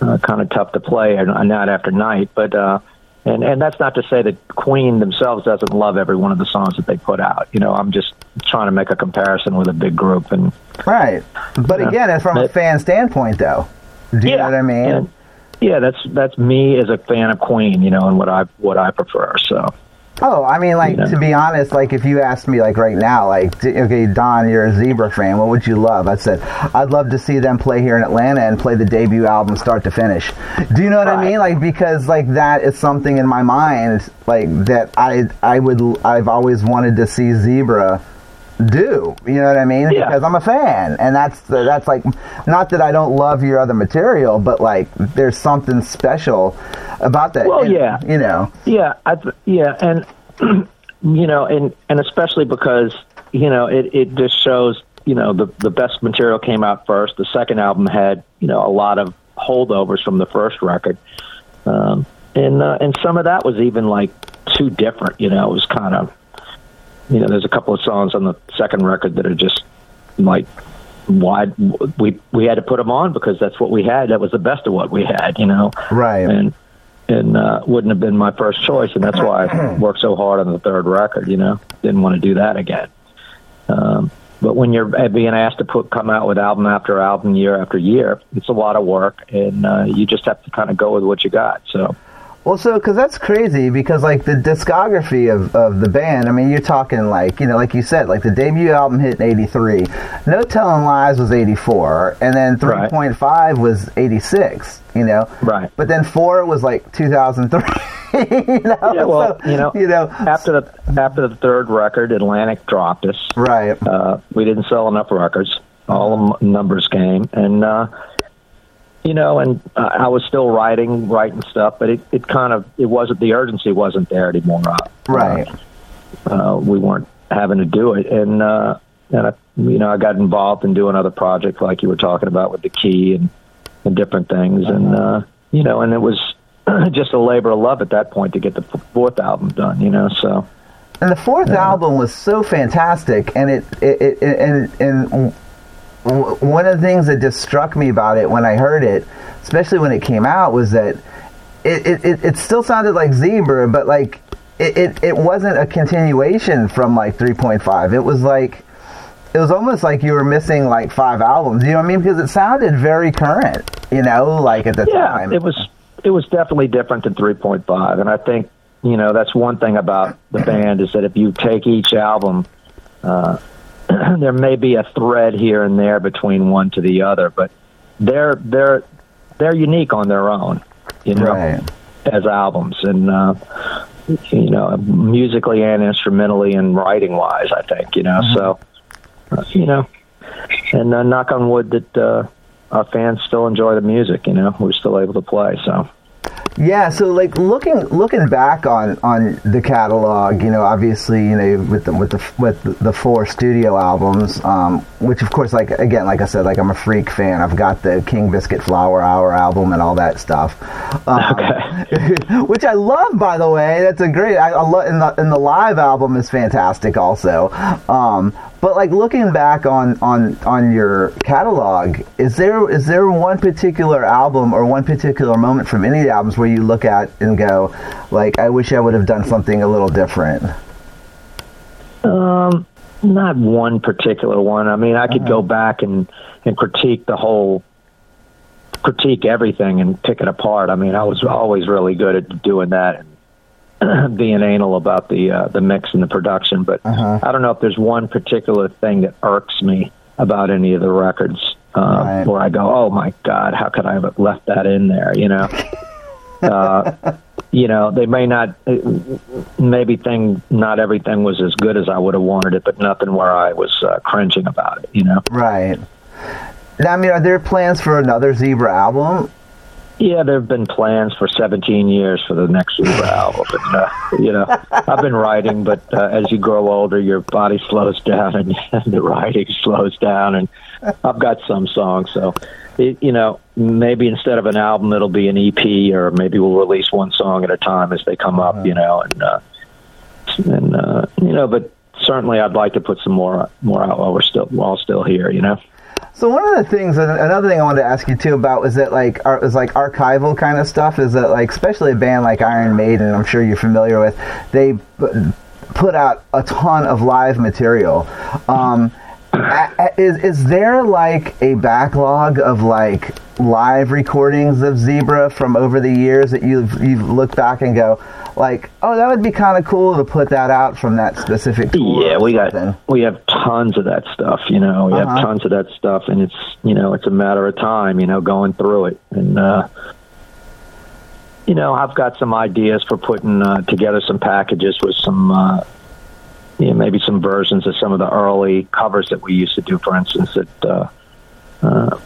uh, kind of tough to play, and not after night. But uh, and and that's not to say that Queen themselves doesn't love every one of the songs that they put out. You know, I'm just trying to make a comparison with a big group and right. But again, it's from a fan standpoint, though, do you yeah, know what I mean? And, yeah, that's that's me as a fan of Queen, you know, and what I what I prefer. So. Oh, I mean, like to be honest, like if you asked me, like right now, like okay, Don, you're a Zebra fan. What would you love? I said I'd love to see them play here in Atlanta and play the debut album start to finish. Do you know what right. I mean? Like because like that is something in my mind, like that I I would I've always wanted to see Zebra do. You know what I mean? Yeah. Because I'm a fan, and that's that's like not that I don't love your other material, but like there's something special about that. Well, and, yeah, you know, yeah, I th- yeah, and you know, and and especially because you know it it just shows you know the the best material came out first. The second album had you know a lot of holdovers from the first record. Um, and uh, and some of that was even like too different. You know, it was kind of you know, there's a couple of songs on the second record that are just like why we we had to put them on because that's what we had. That was the best of what we had, you know. Right. And and uh, wouldn't have been my first choice, and that's why I worked so hard on the third record. You know, didn't want to do that again. Um, but when you're being asked to put come out with album after album, year after year, it's a lot of work, and uh, you just have to kind of go with what you got. So. Well, so because that's crazy because like the discography of, of the band, I mean, you're talking like you know, like you said, like the debut album hit in '83, No Telling Lies was '84, and then 3.5 right. was '86. You know, right? But then four was like 2003. you know? Yeah, well, so, you know, you know, after the after the third record, Atlantic dropped us. Right. Uh, we didn't sell enough records. All the numbers came, and uh, you know, and uh, I was still writing, writing stuff, but it, it kind of it wasn't the urgency wasn't there anymore. Uh, right. Uh, we weren't having to do it, and uh, and I, you know, I got involved in doing other projects like you were talking about with the key and and different things, uh-huh. and uh, you know, and it was just a labor of love at that point to get the fourth album done. You know, so. And the fourth yeah. album was so fantastic, and it, it, it and and one of the things that just struck me about it when I heard it, especially when it came out, was that it, it, it still sounded like Zebra, but like it, it, it wasn't a continuation from like 3.5. It was like it was almost like you were missing like five albums. You know what I mean? Because it sounded very current. You know, like at the yeah, time. it was it was definitely different than 3.5, and I think you know that's one thing about the band is that if you take each album. Uh, there may be a thread here and there between one to the other, but they're they're they're unique on their own, you know, right. as albums and uh, you know musically and instrumentally and writing wise. I think you know mm-hmm. so uh, you know, and uh, knock on wood that uh, our fans still enjoy the music. You know, we're still able to play so. Yeah, so like looking looking back on on the catalog, you know, obviously, you know, with the with the with the four studio albums, um, which of course, like again, like I said, like I'm a freak fan. I've got the King Biscuit Flower Hour album and all that stuff, um, okay. which I love, by the way. That's a great. I, I love, and the and the live album is fantastic, also. Um, but like looking back on on on your catalog, is there is there one particular album or one particular moment from any of the albums where you look at and go, like, I wish I would have done something a little different? Um, not one particular one. I mean, I could uh-huh. go back and and critique the whole critique everything and pick it apart. I mean, I was always really good at doing that and being anal about the uh, the mix and the production, but uh-huh. I don't know if there's one particular thing that irks me about any of the records uh, right. where I go, "Oh my God, how could I have left that in there?" You know, uh, you know, they may not, maybe thing, not everything was as good as I would have wanted it, but nothing where I was uh, cringing about it. You know, right. Now, I mean, are there plans for another Zebra album? Yeah, there have been plans for 17 years for the next Zebra album. And, uh, you know, I've been writing, but uh, as you grow older, your body slows down and, and the writing slows down. And I've got some songs, so it, you know, maybe instead of an album, it'll be an EP, or maybe we'll release one song at a time as they come up. You know, and uh, and uh, you know, but certainly I'd like to put some more more out while we're still while still here. You know. So one of the things, another thing I wanted to ask you too about is that like is like archival kind of stuff. Is that like especially a band like Iron Maiden, I'm sure you're familiar with. They put out a ton of live material. Um, is is there like a backlog of like live recordings of Zebra from over the years that you've you've looked back and go like, oh, that would be kind of cool to put that out from that specific tour. Yeah, we got we have tons of that stuff. You know, we uh-huh. have tons of that stuff, and it's you know it's a matter of time. You know, going through it, and uh, you know, I've got some ideas for putting uh, together some packages with some. Uh, you know, maybe some versions of some of the early covers that we used to do, for instance, that uh, uh,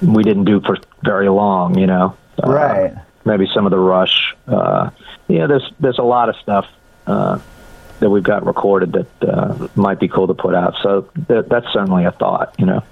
we didn't do for very long. You know, uh, right? Maybe some of the Rush. Uh, yeah, there's there's a lot of stuff uh, that we've got recorded that uh, might be cool to put out. So th- that's certainly a thought, you know.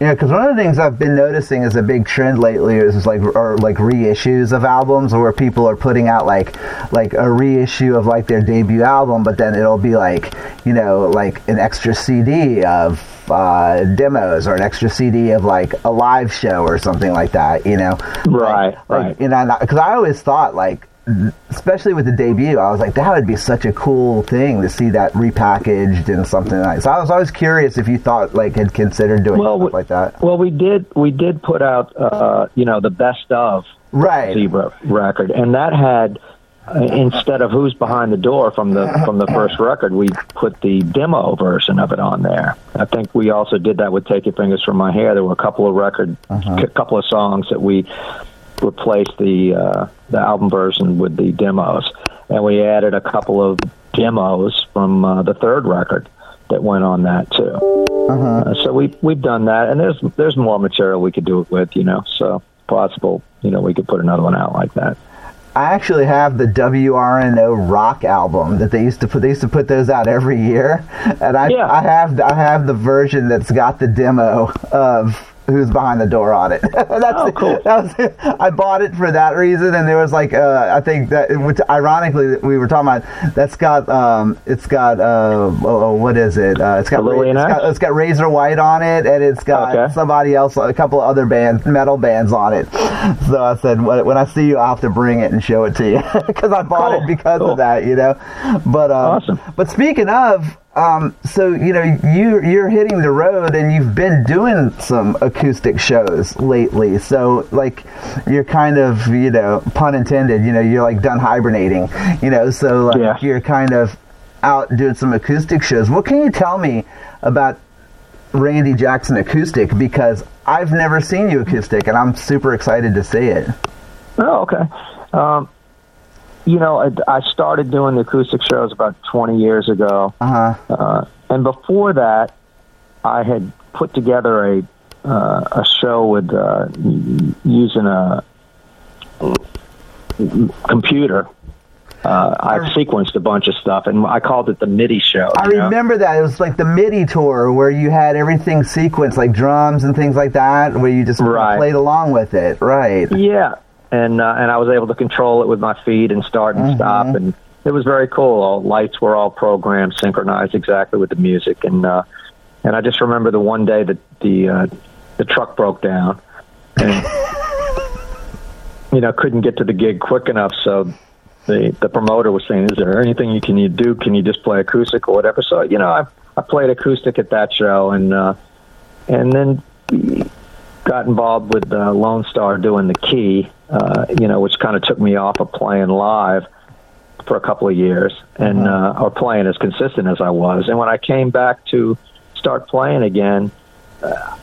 Yeah, because one of the things I've been noticing is a big trend lately is like or like reissues of albums, where people are putting out like like a reissue of like their debut album, but then it'll be like you know like an extra CD of uh, demos or an extra CD of like a live show or something like that. You know, right, like, right. Like, you know, because I always thought like especially with the debut, I was like, that would be such a cool thing to see that repackaged in something like. So I was always curious if you thought like had considered doing well, stuff like that. Well, we did. We did put out, uh, you know, the best of right Zebra record, and that had. Uh, instead of who's behind the door from the from the first record, we put the demo version of it on there. I think we also did that with "Take Your Fingers from My Hair." There were a couple of record, uh-huh. a couple of songs that we replace the uh, the album version with the demos, and we added a couple of demos from uh, the third record that went on that too. Uh-huh. Uh, so we we've done that, and there's there's more material we could do it with, you know. So possible, you know, we could put another one out like that. I actually have the WRNO rock album that they used to put. They used to put those out every year, and I yeah. I have I have the version that's got the demo of who's behind the door on it. That's oh, cool. That was it. I bought it for that reason, and there was like uh, I think that which ironically we were talking about. That's got um, it's got uh, oh, oh what is it? Uh, it's got it's got, it's got Razor White on it, and it's got okay. somebody else, a couple of other bands, metal bands on it. So I said when I see you, I'll have to bring it and show it to you because I bought cool. it because cool. of that, you know. But um, awesome. But speaking of um, so you know you you're hitting the road and you've been doing some acoustic shows lately. So like you're kind of you know pun intended. You know you're like done hibernating. You know so like yeah. you're kind of out doing some acoustic shows. What can you tell me about Randy Jackson acoustic? Because I've never seen you acoustic and I'm super excited to see it. Oh okay. Um, you know, I, I started doing the acoustic shows about 20 years ago. Uh-huh. Uh, and before that, I had put together a uh, a show with uh, using a computer. Uh, I sequenced a bunch of stuff, and I called it the MIDI show. I remember that it was like the MIDI tour where you had everything sequenced, like drums and things like that, where you just right. played along with it. Right? Yeah, and uh, and I was able to control it with my feet and start and mm-hmm. stop, and it was very cool. All lights were all programmed, synchronized exactly with the music, and uh, and I just remember the one day that the uh, the truck broke down, and you know couldn't get to the gig quick enough, so. The, the promoter was saying, "Is there anything you can you do? Can you just play acoustic or whatever?" So you know, I I played acoustic at that show, and uh, and then got involved with uh, Lone Star doing the key, uh, you know, which kind of took me off of playing live for a couple of years and mm-hmm. uh, or playing as consistent as I was. And when I came back to start playing again, uh,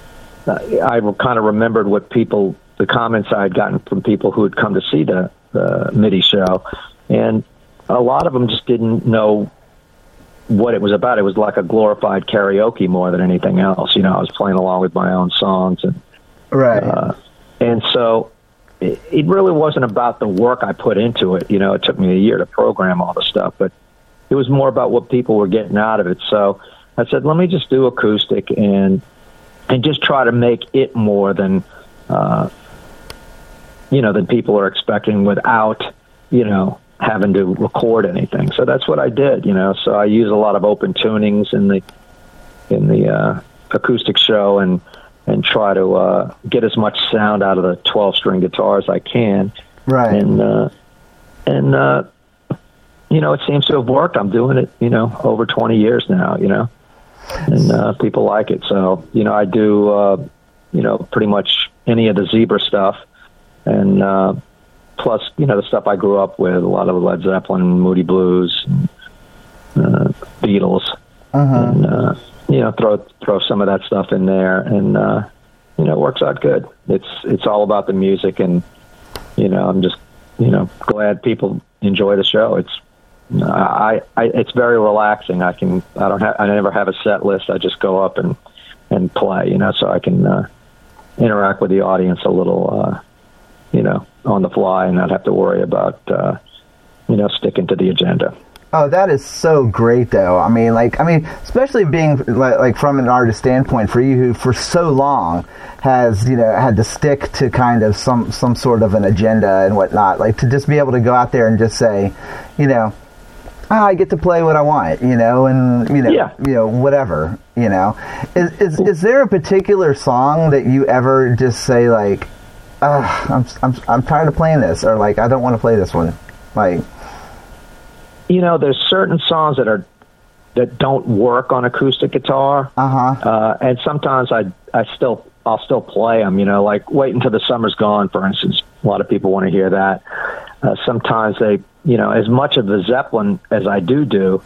I kind of remembered what people, the comments I had gotten from people who had come to see the, the MIDI show, and a lot of them just didn't know what it was about. It was like a glorified karaoke more than anything else. You know, I was playing along with my own songs and right. Uh, and so it, really wasn't about the work I put into it. You know, it took me a year to program all the stuff, but it was more about what people were getting out of it. So I said, let me just do acoustic and and just try to make it more than uh, you know than people are expecting without you know having to record anything. So that's what I did. You know, so I use a lot of open tunings in the in the uh, acoustic show and and try to uh, get as much sound out of the 12 string guitar as I can. Right. And, uh, and, uh, you know, it seems to have worked. I'm doing it, you know, over 20 years now, you know. and uh, people like it. So you know, I do uh, you know pretty much any of the zebra stuff, and uh, plus you know the stuff I grew up with, a lot of Led Zeppelin, Moody Blues, uh, Beatles, Uh-huh. and uh, you know throw throw some of that stuff in there, and uh, you know it works out good. It's it's all about the music, and you know I'm just you know glad people enjoy the show. It's I, I it's very relaxing. I can I don't have I never have a set list. I just go up and and play, you know, so I can uh, interact with the audience a little, uh, you know, on the fly, and not have to worry about uh, you know sticking to the agenda. Oh, that is so great, though. I mean, like, I mean, especially being like, like from an artist standpoint, for you who for so long has you know had to stick to kind of some some sort of an agenda and whatnot. Like to just be able to go out there and just say, you know, "Ah, I get to play what I want, you know, and you know, Yeah. you know, whatever, you know. Is is is there a particular song that you ever just say like, I'm I'm I'm tired of playing this, or like I don't want to play this one, like. You know, there's certain songs that are that don't work on acoustic guitar. Uh-huh. uh, and sometimes I I still I'll still play them. You know, like "Wait Until the Summer's Gone," for instance. A lot of people want to hear that. Uh, sometimes they, you know, as much of the Zeppelin as I do do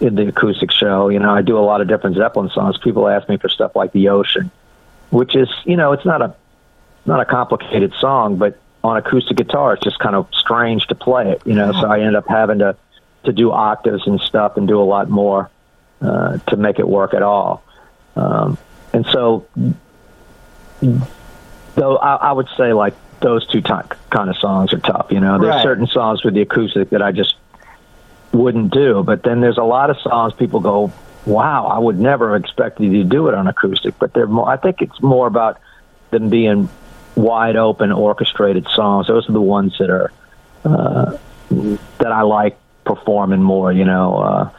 in the acoustic show, you know, I do a lot of different Zeppelin songs. People ask me for stuff like "The Ocean," which is, you know, it's not a not a complicated song, but on acoustic guitar, it's just kind of strange to play it. You know, so I end up having to to do octaves and stuff and do a lot more uh, to make it work at all. Um, and so, though I, I would say like those two kind of songs are tough. You know, there's Right. certain songs with the acoustic that I just wouldn't do, but then there's a lot of songs people go, "Wow, I would never have expected you to do it on acoustic." But they're more. I think it's more about them being wide open, orchestrated songs. Those are the ones that are uh, that I like performing more. You know, uh,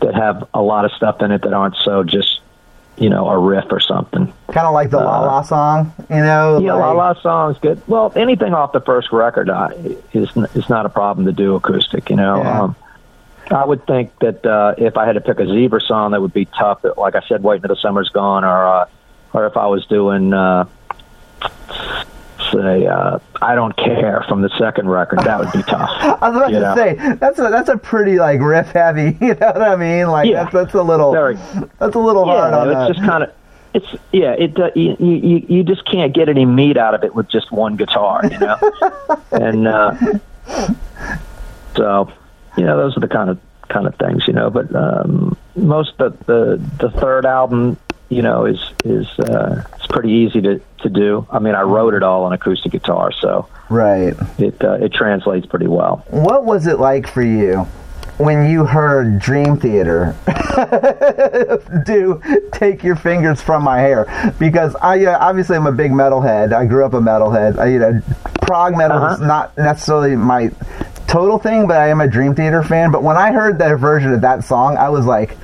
that have a lot of stuff in it that aren't so just you know a riff or something. kind of like the La La song, you know. Uh, Yeah, like, La La song's good. Well, anything off the first record uh, is is not a problem to do acoustic. You know, Yeah. um, I would think that uh, if I had to pick a Zebra song, that would be tough. Like I said, "Wait Until the Summer's Gone," or uh, or if I was doing. Uh, Say, uh, I don't care from the second record. That would be tough. I was about to know? say that's a that's a pretty like riff heavy. You know what I mean? Like Yeah. that's that's a little Very. that's a little hard Yeah, on it's that. just kind of. It's yeah. It uh, you, you you just can't get any meat out of it with just one guitar, you know. and uh, so, you know, those are the kind of kind of things, you know. But um, most of the the third album, you know, is is uh, it's pretty easy to to do. I mean, I wrote it all on acoustic guitar, so right. it uh, it translates pretty well. What was it like for you when you heard Dream Theater do "Take Your Fingers from My Hair"? Because I uh, obviously I'm a big metalhead. I grew up a metalhead. I, you know, prog metal is Uh-huh. not necessarily my total thing, but I am a Dream Theater fan. But when I heard that version of that song, I was like.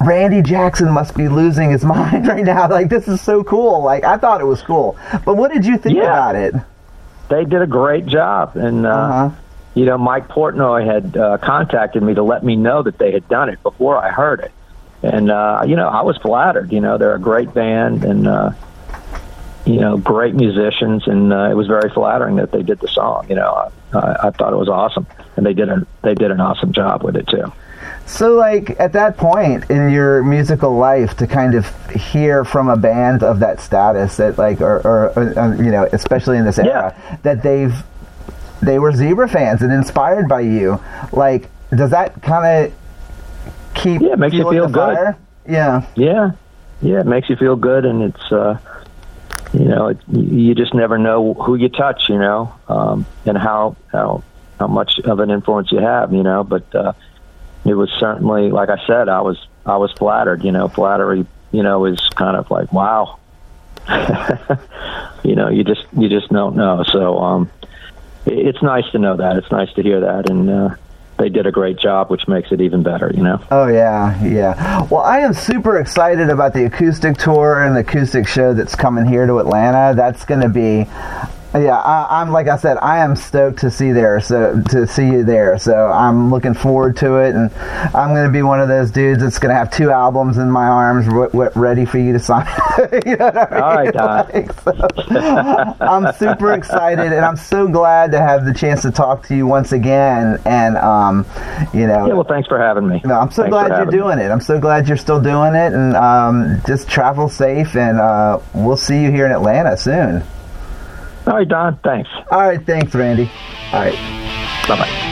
Randy Jackson must be losing his mind right now. Like this is so cool. Like I thought it was cool. But what did you think Yeah. about it? They did a great job, and uh, Uh-huh. you know, Mike Portnoy had uh, contacted me to let me know that they had done it before I heard it. And, uh, you know, I was flattered. You know, they're a great band and, uh, you know, great musicians. And uh, it was very flattering that they did the song. You know, I, I, I thought it was awesome. And they did, a, they did an awesome job with it, too. So, like, at that point in your musical life, to kind of hear from a band of that status, that like, or, or, or uh, you know, especially in this era, that they've they were zebra fans and inspired by you, like, does that kind of keep Yeah, makes you feel good. fire? Yeah, Yeah, yeah, it makes you feel good, and it's uh, you know, it, you just never know who you touch, you know, um, and how how how much of an influence you have, you know. But uh, it was certainly, like I said, I was I was flattered, you know. Flattery, you know, is kind of like wow, you know, you just you just don't know. So um, it's nice to know that. It's nice to hear that, and uh, they did a great job, which makes it even better, you know. Oh yeah, yeah. Well, I am super excited about the acoustic tour and the acoustic show that's coming here to Atlanta. That's going to be Yeah, I, am like I said, I am stoked to see there, so to see you there. So I'm looking forward to it, and I'm going to be one of those dudes that's going to have two albums in my arms, w- w- ready for you to sign. you know I mean? All right, Don. Like, so, I'm super excited, and I'm so glad to have the chance to talk to you once again. And um, you know, yeah. Well, thanks for having me. No, I'm so thanks glad you're doing me. it. I'm so glad you're still doing it, and um, just travel safe, and uh, we'll see you here in Atlanta soon. All right, Don. Thanks. All right. Thanks, Randy. All right. Bye bye.